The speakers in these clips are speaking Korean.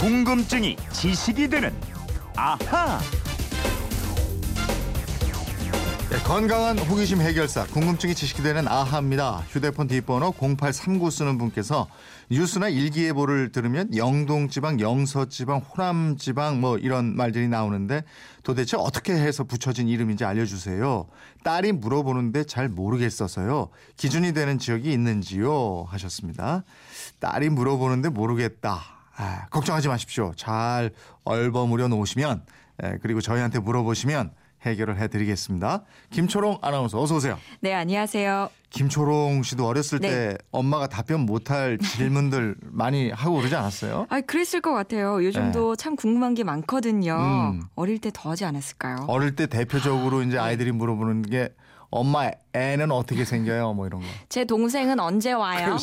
궁금증이 지식이 되는 아하. 네, 건강한 호기심 해결사 궁금증이 지식이 되는 아하입니다. 휴대폰 뒷번호 0839 쓰는 분께서 뉴스나 일기예보를 들으면 영동지방, 영서지방, 호남지방 뭐 이런 말들이 나오는데 도대체 어떻게 해서 붙여진 이름인지 알려주세요. 딸이 물어보는데 잘 모르겠어서요. 기준이 되는 지역이 있는지요? 하셨습니다. 딸이 물어보는데 모르겠다. 아, 걱정하지 마십시오. 잘 얼버무려 놓으시면 에, 그리고 저희한테 물어보시면 해결을 해드리겠습니다. 김초롱 아나운서 어서 오세요. 네, 안녕하세요. 김초롱 씨도 어렸을 네. 때 엄마가 답변 못할 질문들 많이 하고 그러지 않았어요? 아, 그랬을 것 같아요. 요즘도 참 궁금한 게 많거든요. 네. 음. 어릴 때 더 하지 않았을까요? 어릴 때 대표적으로 이제 아이들이 물어보는 게 엄마 애는 어떻게 생겨요? 뭐 이런 거. 제 동생은 언제 와요?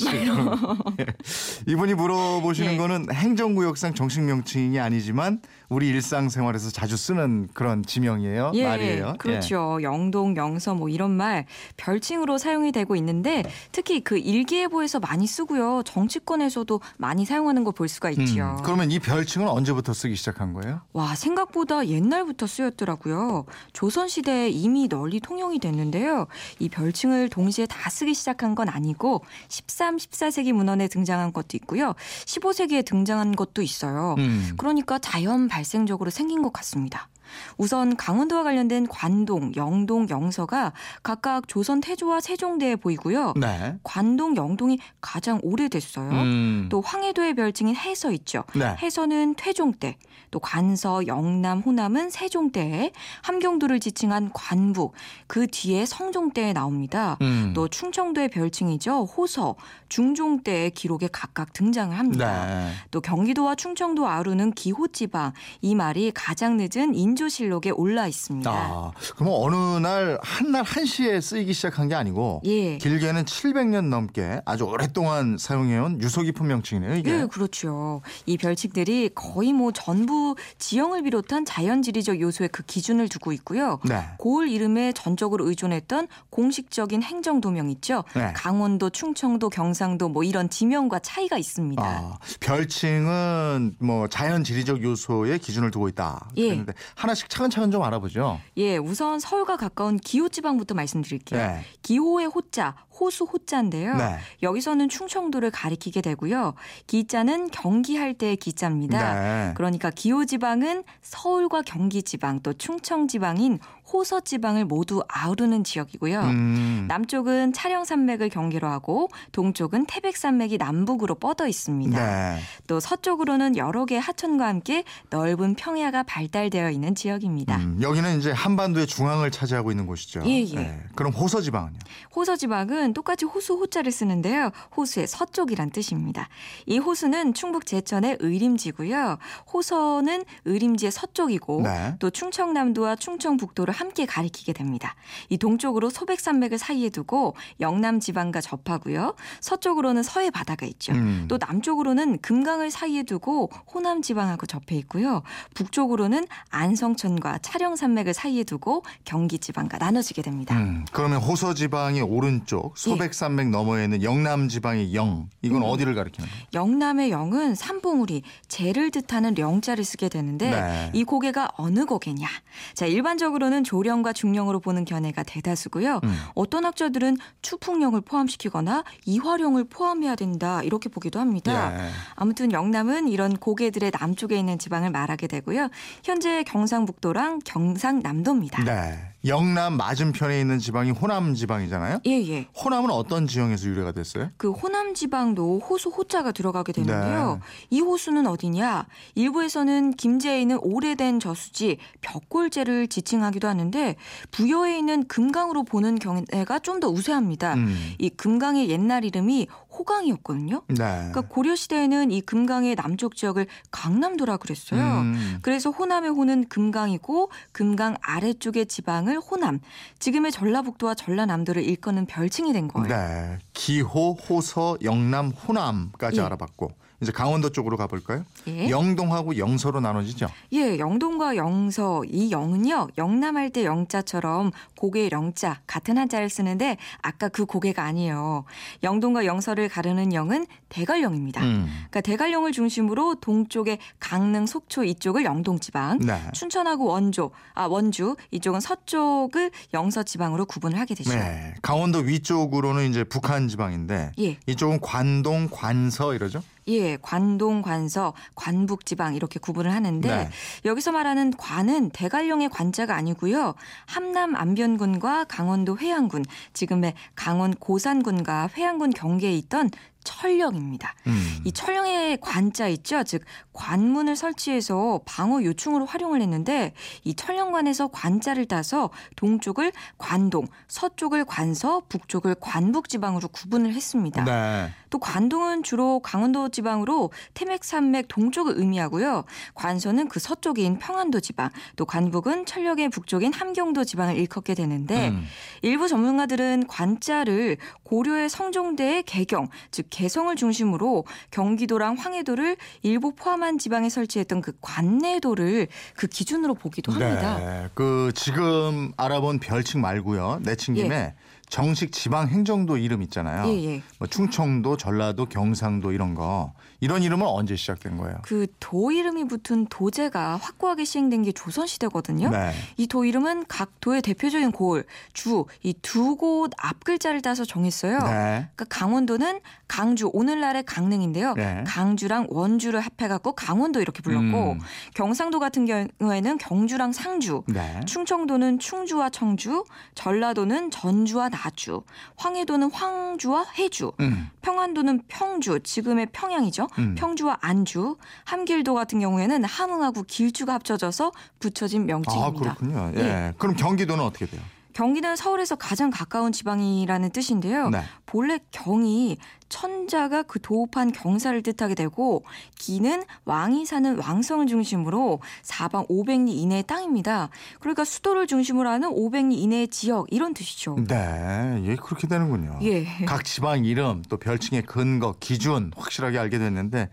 이분이 물어보시는 예. 거는 행정구역상 정식 명칭이 아니지만 우리 일상생활에서 자주 쓰는 그런 지명이에요. 예, 말이에요. 그렇죠. 영동, 영서 뭐 이런 말 별칭으로 사용이 되고 있는데 특히 그 일기예보에서 많이 쓰고요. 정치권에서도 많이 사용하는 거 볼 수가 예. 있지요. 음, 그러면 이 별칭은 언제부터 쓰기 시작한 거예요? 와, 생각보다 옛날부터 쓰였더라고요. 조선시대에 이미 널리 통용이 됐는데요. 이 별칭을 동시에 다 쓰기 시작한 건 아니고 13, 14세기 문헌에 등장한 것도 있고요. 15세기에 등장한 것도 있어요. 음. 그러니까 자연 발생적으로 생긴 것 같습니다. 우선 강원도와 관련된 관동, 영동, 영서가 각각 조선 태조와 세종대에 보이고요. 네. 관동, 영동이 가장 오래됐어요. 음. 또 황해도의 별칭인 해서 있죠. 네. 해서는 태종 때, 또 관서, 영남, 호남은 세종 때에, 함경도를 지칭한 관부, 그 뒤에 성종 때에 나옵니다. 음. 또 충청도의 별칭이죠. 호서, 중종 때의 기록에 각각 등장을 합니다. 네. 또 경기도와 충청도 아루는 기호지방, 이 말이 가장 늦은 인 조실록에 올라 있습니다. 아, 그럼 어느 날 한 날 한시에 쓰이기 시작한 게 아니고 예. 길게는 700년 넘게 아주 오랫동안 사용해온 유서 깊은 명칭이네요, 이게. 예, 그렇죠. 이 별칭들이 거의 뭐 전부 지형을 비롯한 자연지리적 요소에 그 기준을 두고 있고요. 네. 고을 이름에 전적으로 의존했던 공식적인 행정 도명 있죠. 네. 강원도, 충청도, 경상도 뭐 이런 지명과 차이가 있습니다. 아, 별칭은 뭐 자연 지리적 요소에 기준을 두고 있다. 예. 그랬는데 하나씩 차근차근 좀 알아보죠. 예, 우선 서울과 가까운 기호 지방부터 말씀드릴게요. 네. 기호의 호자, 호수 호자인데요. 네. 여기서는 충청도를 가리키게 되고요. 기자는 경기할 때의 기자입니다. 네. 그러니까 기호 지방은 서울과 경기 지방 또 충청 지방인 호서 지방을 모두 아우르는 지역이고요. 음. 남쪽은 차령 산맥을 경계로 하고 동쪽은 태백 산맥이 남북으로 뻗어 있습니다. 네. 또 서쪽으로는 여러 개의 하천과 함께 넓은 평야가 발달되어 있는 지역입니다. 음, 여기는 이제 한반도의 중앙을 차지하고 있는 곳이죠. 네. 예, 예. 그럼 호서 지방은요? 호서 지방은 똑같이 호수 호자를 쓰는데요. 호수의 서쪽이란 뜻입니다. 이 호수는 충북 제천의 의림지고요. 호서는 의림지의 서쪽이고 네. 또 충청남도와 충청북도를 함께 가리키게 됩니다. 이 동쪽으로 소백산맥을 사이에 두고 영남 지방과 접하고요. 서쪽으로는 서해 바다가 있죠. 음. 또 남쪽으로는 금강을 사이에 두고 호남 지방하고 접해 있고요. 북쪽으로는 안성천과 차령산맥을 사이에 두고 경기 지방과 나눠지게 됩니다. 음, 그러면 호서 지방이 오른쪽, 예. 소백산맥 너머에 있는 영남 지방의 영. 이건 음. 어디를 가리키는 거예요? 영남의 영은 삼봉우리 재를 뜻하는 령자를 쓰게 되는데 네. 이 고개가 어느 고개냐? 자 일반적으로는 조령과 중령으로 보는 견해가 대다수고요. 음. 어떤 학자들은 추풍령을 포함시키거나 이화령을 포함해야 된다 이렇게 보기도 합니다. 예. 아무튼 영남은 이런 고개들의 남쪽에 있는 지방을 말하게 되고요. 현재 경상북도랑 경상남도입니다. 네. 영남 맞은편에 있는 지방이 호남 지방이잖아요. 예, 예. 호남은 어떤 지형에서 유래가 됐어요? 그 호남 지방도 호수 호자가 들어가게 되는데요. 네. 이 호수는 어디냐? 일부에서는 김제에 있는 오래된 저수지 벽골제를 지칭하기도 하는 데 부여에 있는 금강으로 보는 경우가 좀 더 우세합니다. 음. 이 금강의 옛날 이름이 호강이었거든요. 네. 그러니까 고려 시대에는 이 금강의 남쪽 지역을 강남도라 그랬어요. 음. 그래서 호남의 호는 금강이고 금강 아래쪽의 지방을 호남, 지금의 전라북도와 전라남도를 일컫는 별칭이 된 거예요. 네. 기호, 호서, 영남, 호남까지 예. 알아봤고 이제 강원도 쪽으로 가볼까요? 예. 영동하고 영서로 나눠지죠. 예, 영동과 영서 이 영은요 영남할 때 영자처럼 고개 영자 같은 한자를 쓰는데 아까 그 고개가 아니에요. 영동과 영서를 가르는 영은 대관령입니다. 음. 그러니까 대관령을 중심으로 동쪽의 강릉, 속초 이쪽을 영동 지방, 네. 춘천하고 원조, 아 원주 이쪽은 서쪽을 영서 지방으로 구분을 하게 되죠. 네. 강원도 위쪽으로는 이제 북한 지방인데 예. 이쪽은 관동, 관서 이러죠. 예, 관동, 관서, 관북 지방 이렇게 구분을 하는데 네. 여기서 말하는 관은 대관령의 관자가 아니고요. 함남 안변군과 강원도 회양군, 지금의 강원 고산군과 회양군 경계에 있던 철령입니다. 음. 이 철령의 관자 있죠. 즉 관문을 설치해서 방어 요충으로 활용을 했는데 이 철령관에서 관자를 따서 동쪽을 관동, 서쪽을 관서, 북쪽을 관북 지방으로 구분을 했습니다. 네. 또 관동은 주로 강원도 지방으로 태맥 산맥 동쪽을 의미하고요. 관서는 그 서쪽인 평안도 지방, 또 관북은 철력의 북쪽인 함경도 지방을 일컫게 되는데 음. 일부 전문가들은 관자를 고려의 성종대의 개경, 즉 개성을 중심으로 경기도랑 황해도를 일부 포함한 지방에 설치했던 그 관내도를 그 기준으로 보기도 합니다. 네. 그 지금 알아본 별칭 말고요. 내친 김에 정식 지방 행정도 이름 있잖아요. 예, 예. 뭐 충청도, 전라도, 경상도 이런 거. 이런 이름은 언제 시작된 거예요? 그 도 이름이 붙은 도제가 확고하게 시행된 게 조선 시대거든요. 네. 이도 이름은 각 도의 대표적인 고을, 주, 이 두 곳 앞 글자를 따서 정했어요. 네. 그러니까 강원도는 강주, 오늘날의 강릉인데요. 네. 강주랑 원주를 합해갖고 강원도 이렇게 불렀고, 음. 경상도 같은 경우에는 경주랑 상주, 네. 충청도는 충주와 청주, 전라도는 전주와 나주, 황해도는 황주와 해주, 음. 평안도는 평주, 지금의 평양이죠. 음. 평주와 안주, 함길도 같은 경우에는 함흥하고 길주가 합쳐져서 붙여진 아, 명칭입니다. 그렇군요. 예. 그럼 경기도는 어떻게 돼요? 경기는 서울에서 가장 가까운 지방이라는 뜻인데요. 네. 본래 경이 천자가 그 도읍한 경사를 뜻하게 되고 기는 왕이 사는 왕성을 중심으로 사방 500리 이내의 땅입니다. 그러니까 수도를 중심으로 하는 500리 이내의 지역 이런 뜻이죠. 네. 예, 그렇게 되는군요. 예. 각 지방 이름 또 별칭의 근거 기준 확실하게 알게 됐는데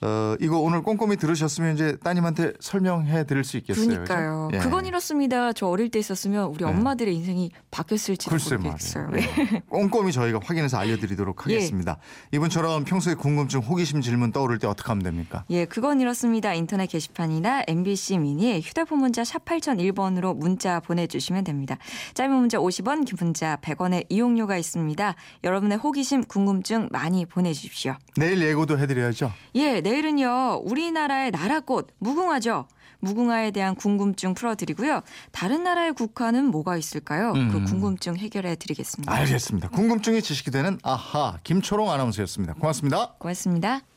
어 이거 오늘 꼼꼼히 들으셨으면 이제 따님한테 설명해 드릴 수 있겠어요. 그러니까요. 예. 그건 이렇습니다. 저 어릴 때 있었으면 우리 네. 엄마들의 인생이 바뀌었을지도 모르겠어요. 예. 꼼꼼히 저희가 확 인해서 알려드리도록 예. 하겠습니다. 이분처럼 평소에 궁금증, 호기심 질문 떠오를 때 어떻게 하면 됩니까? 예, 그건 이렇습니다. 인터넷 게시판이나 MBC 미니 휴대폰 문자 샵 8001번으로 문자 보내주시면 됩니다. 짧은 문자 50원, 긴 문자 100원의 이용료가 있습니다. 여러분의 호기심, 궁금증 많이 보내주십시오. 내일 예고도 해드려야죠. 예, 내일은요, 우리나라의 나라꽃, 무궁화죠. 무궁화에 대한 궁금증 풀어드리고요. 다른 나라의 국화는 뭐가 있을까요? 그 음. 궁금증 해결해 드리겠습니다. 알겠습니다. 궁금증이 지식이 되는 아하 김초롱 아나운서였습니다. 고맙습니다. 고맙습니다.